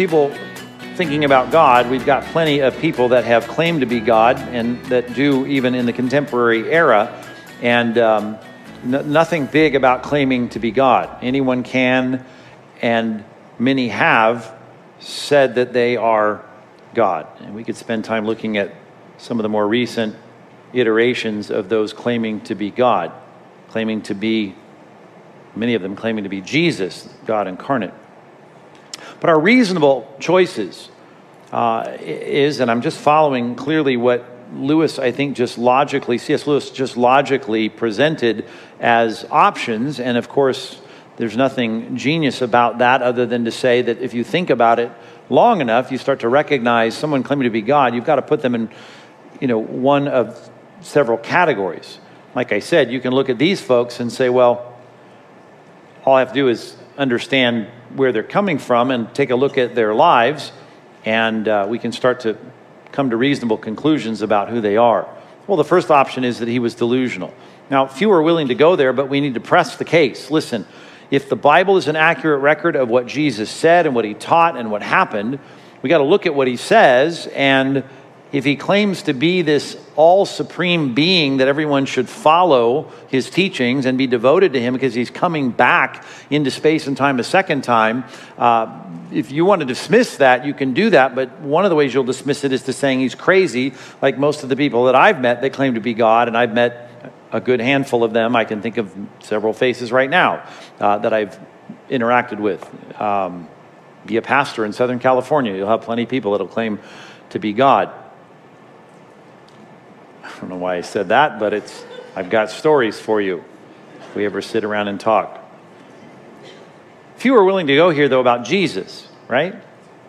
people thinking about God, we've got plenty of people that have claimed to be God and that do even in the contemporary era. And um, n- nothing big about claiming to be God. Anyone can, and many have said that they are God. And we could spend time looking at some of the more recent iterations of those claiming to be God, claiming to be, many of them claiming to be Jesus, God incarnate. But our reasonable choices uh, is, and I'm just following clearly what Lewis, I think, just logically, C.S. Lewis just logically presented as options. And of course, there's nothing genius about that other than to say that if you think about it long enough, you start to recognize someone claiming to be God, you've got to put them in, you know, one of several categories. Like I said, you can look at these folks and say, well, all I have to do is understand where they're coming from and take a look at their lives, and uh, we can start to come to reasonable conclusions about who they are. Well, the first option is that he was delusional. Now, few are willing to go there, but we need to press the case. Listen, if the Bible is an accurate record of what Jesus said and what he taught and what happened, we got to look at what he says and if he claims to be this all supreme being that everyone should follow his teachings and be devoted to him because he's coming back into space and time a second time, uh, if you want to dismiss that, you can do that. But one of the ways you'll dismiss it is to saying he's crazy, like most of the people that I've met that claim to be God, and I've met a good handful of them. I can think of several faces right now uh, that I've interacted with. Um, be a pastor in Southern California, you'll have plenty of people that'll claim to be God. I don't know why I said that, but it's I've got stories for you if we ever sit around and talk. Few are willing to go here, though, about Jesus, right?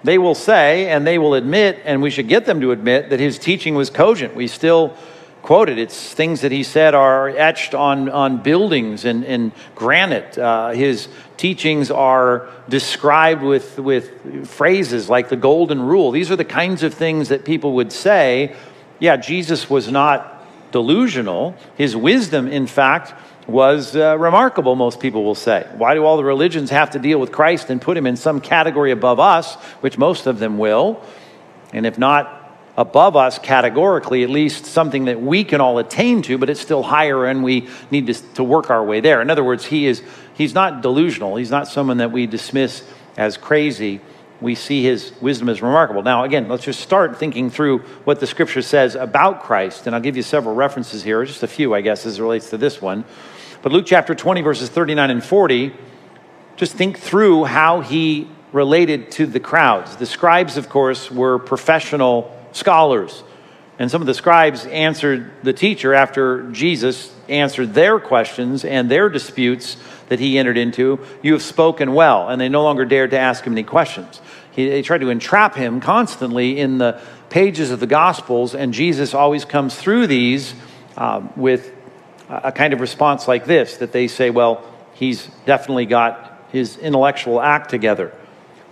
They will say and they will admit, and we should get them to admit, that his teaching was cogent. We still quote it. It's things that he said are etched on, on buildings and, and granite. Uh, his teachings are described with, with phrases like the golden rule. These are the kinds of things that people would say yeah, Jesus was not delusional. His wisdom, in fact, was uh, remarkable, most people will say. Why do all the religions have to deal with Christ and put him in some category above us, which most of them will? And if not above us categorically, at least something that we can all attain to, but it's still higher and we need to, to work our way there. In other words, he is, he's not delusional. He's not someone that we dismiss as crazy we see his wisdom is remarkable. Now, again, let's just start thinking through what the scripture says about Christ. And I'll give you several references here, just a few, I guess, as it relates to this one. But Luke chapter 20, verses 39 and 40, just think through how he related to the crowds. The scribes, of course, were professional scholars. And some of the scribes answered the teacher after Jesus answered their questions and their disputes that he entered into. You have spoken well. And they no longer dared to ask him any questions. He, they tried to entrap him constantly in the pages of the Gospels, and Jesus always comes through these um, with a kind of response like this that they say, well, he's definitely got his intellectual act together.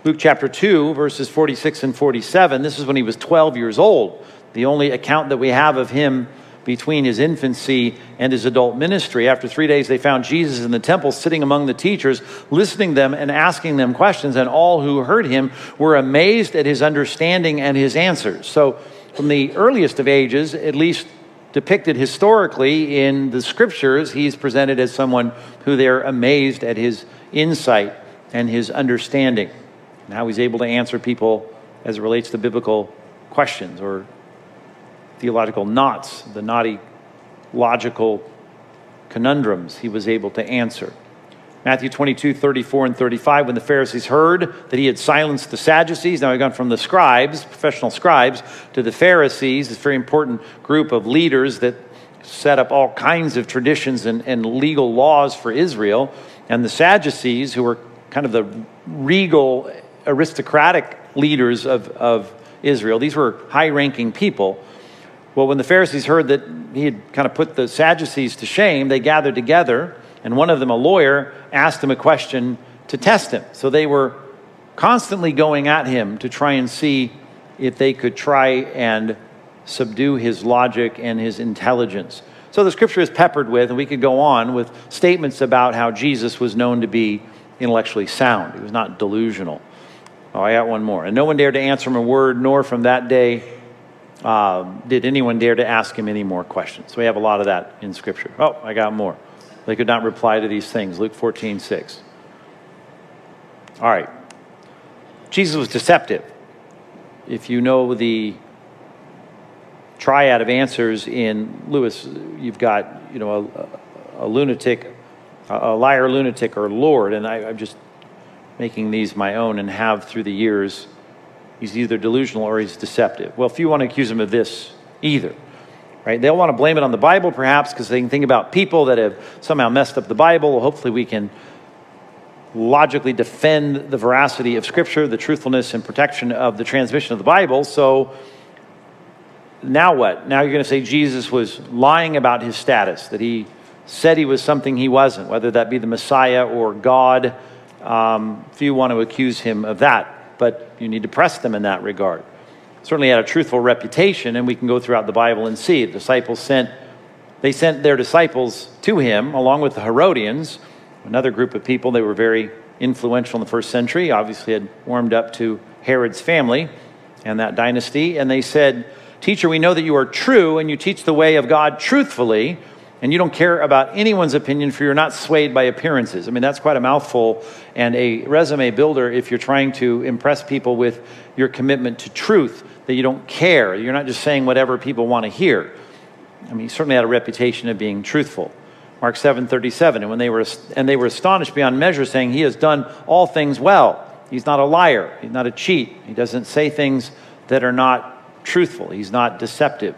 Luke chapter 2, verses 46 and 47, this is when he was 12 years old. The only account that we have of him between his infancy and his adult ministry. After three days, they found Jesus in the temple sitting among the teachers, listening them and asking them questions, and all who heard him were amazed at his understanding and his answers. So, from the earliest of ages, at least depicted historically in the scriptures, he's presented as someone who they're amazed at his insight and his understanding, and how he's able to answer people as it relates to biblical questions or theological knots, the knotty logical conundrums he was able to answer. Matthew 22, 34, and 35, when the Pharisees heard that he had silenced the Sadducees, now we've gone from the scribes, professional scribes, to the Pharisees, this very important group of leaders that set up all kinds of traditions and, and legal laws for Israel, and the Sadducees, who were kind of the regal, aristocratic leaders of, of Israel. These were high ranking people. Well, when the Pharisees heard that he had kind of put the Sadducees to shame, they gathered together, and one of them, a lawyer, asked him a question to test him. So they were constantly going at him to try and see if they could try and subdue his logic and his intelligence. So the scripture is peppered with, and we could go on with statements about how Jesus was known to be intellectually sound. He was not delusional. Oh, I got one more. And no one dared to answer him a word, nor from that day um, did anyone dare to ask him any more questions. So we have a lot of that in Scripture. Oh, I got more. They could not reply to these things. Luke 14, 6. All right. Jesus was deceptive. If you know the triad of answers in Lewis, you've got, you know, a, a lunatic, a liar, lunatic, or Lord. And I, I'm just making these my own and have through the years. He's either delusional or he's deceptive. Well, few want to accuse him of this either. Right? They'll want to blame it on the Bible, perhaps, because they can think about people that have somehow messed up the Bible. Well, hopefully, we can logically defend the veracity of Scripture, the truthfulness and protection of the transmission of the Bible. So, now what? Now you're going to say Jesus was lying about his status, that he said he was something he wasn't, whether that be the Messiah or God. Um, few want to accuse him of that, but you need to press them in that regard. Certainly had a truthful reputation, and we can go throughout the Bible and see. The disciples sent, they sent their disciples to him, along with the Herodians, another group of people. They were very influential in the first century, obviously had warmed up to Herod's family and that dynasty, and they said, Teacher, we know that you are true and you teach the way of God truthfully, and you don't care about anyone's opinion, for you're not swayed by appearances. I mean, that's quite a mouthful and a resume builder if you're trying to impress people with your commitment to truth, that you don't care. You're not just saying whatever people want to hear. I mean, he certainly had a reputation of being truthful. Mark 7 37, and, when they were, and they were astonished beyond measure, saying, He has done all things well. He's not a liar, he's not a cheat, he doesn't say things that are not truthful, he's not deceptive.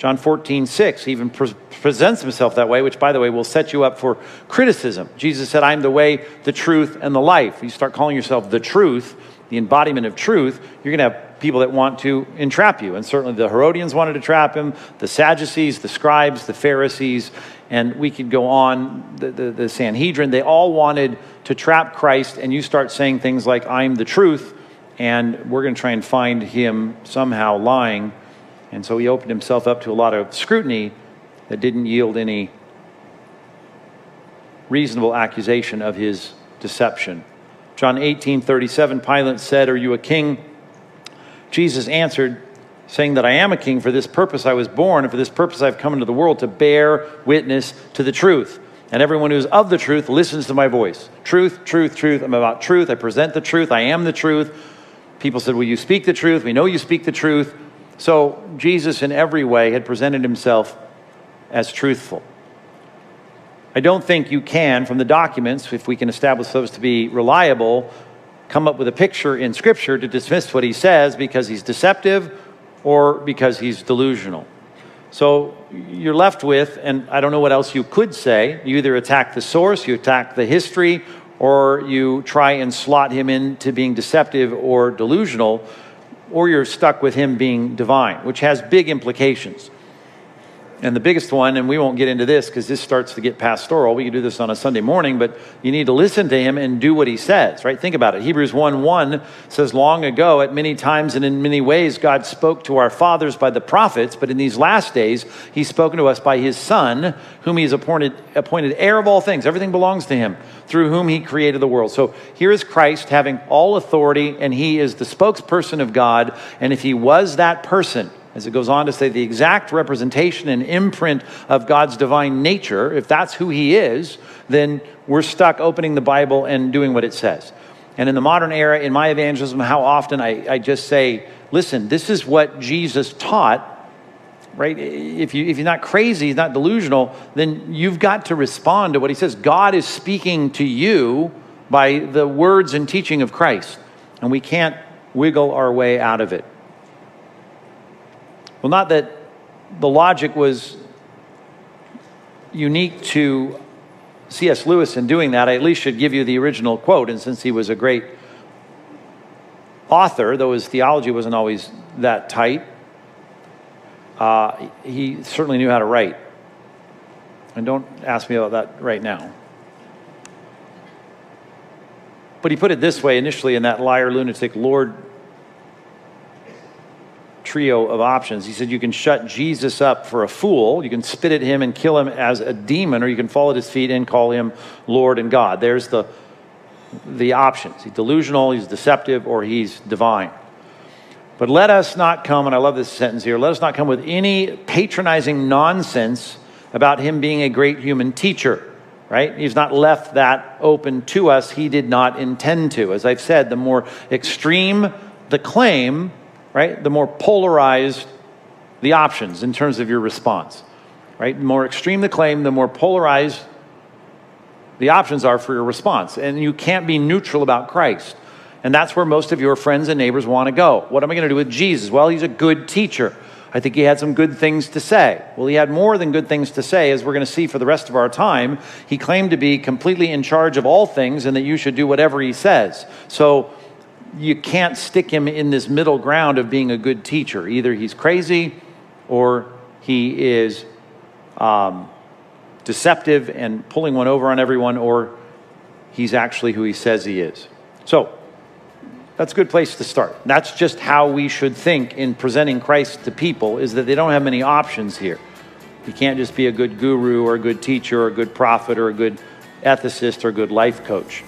John 14, 6 he even pre- presents himself that way, which, by the way, will set you up for criticism. Jesus said, I'm the way, the truth, and the life. You start calling yourself the truth, the embodiment of truth, you're going to have people that want to entrap you. And certainly the Herodians wanted to trap him, the Sadducees, the scribes, the Pharisees, and we could go on, the, the, the Sanhedrin. They all wanted to trap Christ, and you start saying things like, I'm the truth and we're going to try and find him somehow lying. And so he opened himself up to a lot of scrutiny that didn't yield any reasonable accusation of his deception. John 18 37, Pilate said, Are you a king? Jesus answered, saying that I am a king. For this purpose I was born, and for this purpose I've come into the world to bear witness to the truth. And everyone who is of the truth listens to my voice. Truth, truth, truth. I'm about truth. I present the truth. I am the truth. People said, Will you speak the truth? We know you speak the truth. So Jesus, in every way, had presented himself as truthful. I don't think you can, from the documents, if we can establish those to be reliable, come up with a picture in Scripture to dismiss what he says because he's deceptive or because he's delusional. So you're left with, and I don't know what else you could say. You either attack the source, you attack the history, or you try and slot him into being deceptive or delusional, or you're stuck with him being divine, which has big implications. And the biggest one, and we won't get into this because this starts to get pastoral. We can do this on a Sunday morning, but you need to listen to him and do what he says, right? Think about it. Hebrews 1 1 says, Long ago, at many times and in many ways, God spoke to our fathers by the prophets, but in these last days, he's spoken to us by his Son, whom he has appointed, appointed heir of all things. Everything belongs to him, through whom he created the world. So here is Christ having all authority, and he is the spokesperson of God. And if he was that person, as it goes on to say, the exact representation and imprint of God's divine nature, if that's who He is, then we're stuck opening the Bible and doing what it says. And in the modern era, in my evangelism, how often I, I just say, listen, this is what Jesus taught, right? If, you, if you're not crazy, he's not delusional, then you've got to respond to what He says. God is speaking to you by the words and teaching of Christ, and we can't wiggle our way out of it. Well, not that the logic was unique to C.S. Lewis in doing that. I at least should give you the original quote. And since he was a great author, though his theology wasn't always that tight, uh, he certainly knew how to write. And don't ask me about that right now. But he put it this way initially in that liar, lunatic, Lord trio of options. He said you can shut Jesus up for a fool, you can spit at him and kill him as a demon, or you can fall at his feet and call him Lord and God. There's the the options. He's delusional, he's deceptive, or he's divine. But let us not come, and I love this sentence here, let us not come with any patronizing nonsense about him being a great human teacher, right? He's not left that open to us. He did not intend to. As I've said, the more extreme the claim, right, the more polarized the options in terms of your response, right? The more extreme the claim, the more polarized the options are for your response. And you can't be neutral about Christ. And that's where most of your friends and neighbors want to go. What am I going to do with Jesus? Well, he's a good teacher. I think he had some good things to say. Well, he had more than good things to say, as we're going to see for the rest of our time. He claimed to be completely in charge of all things and that you should do whatever he says. So you can't stick him in this middle ground of being a good teacher. Either he's crazy or he is um, deceptive and pulling one over on everyone, or he's actually who he says he is. So, that's a good place to start. That's just how we should think in presenting Christ to people is that they don't have many options here. You can't just be a good guru or a good teacher or a good prophet or a good ethicist or a good life coach.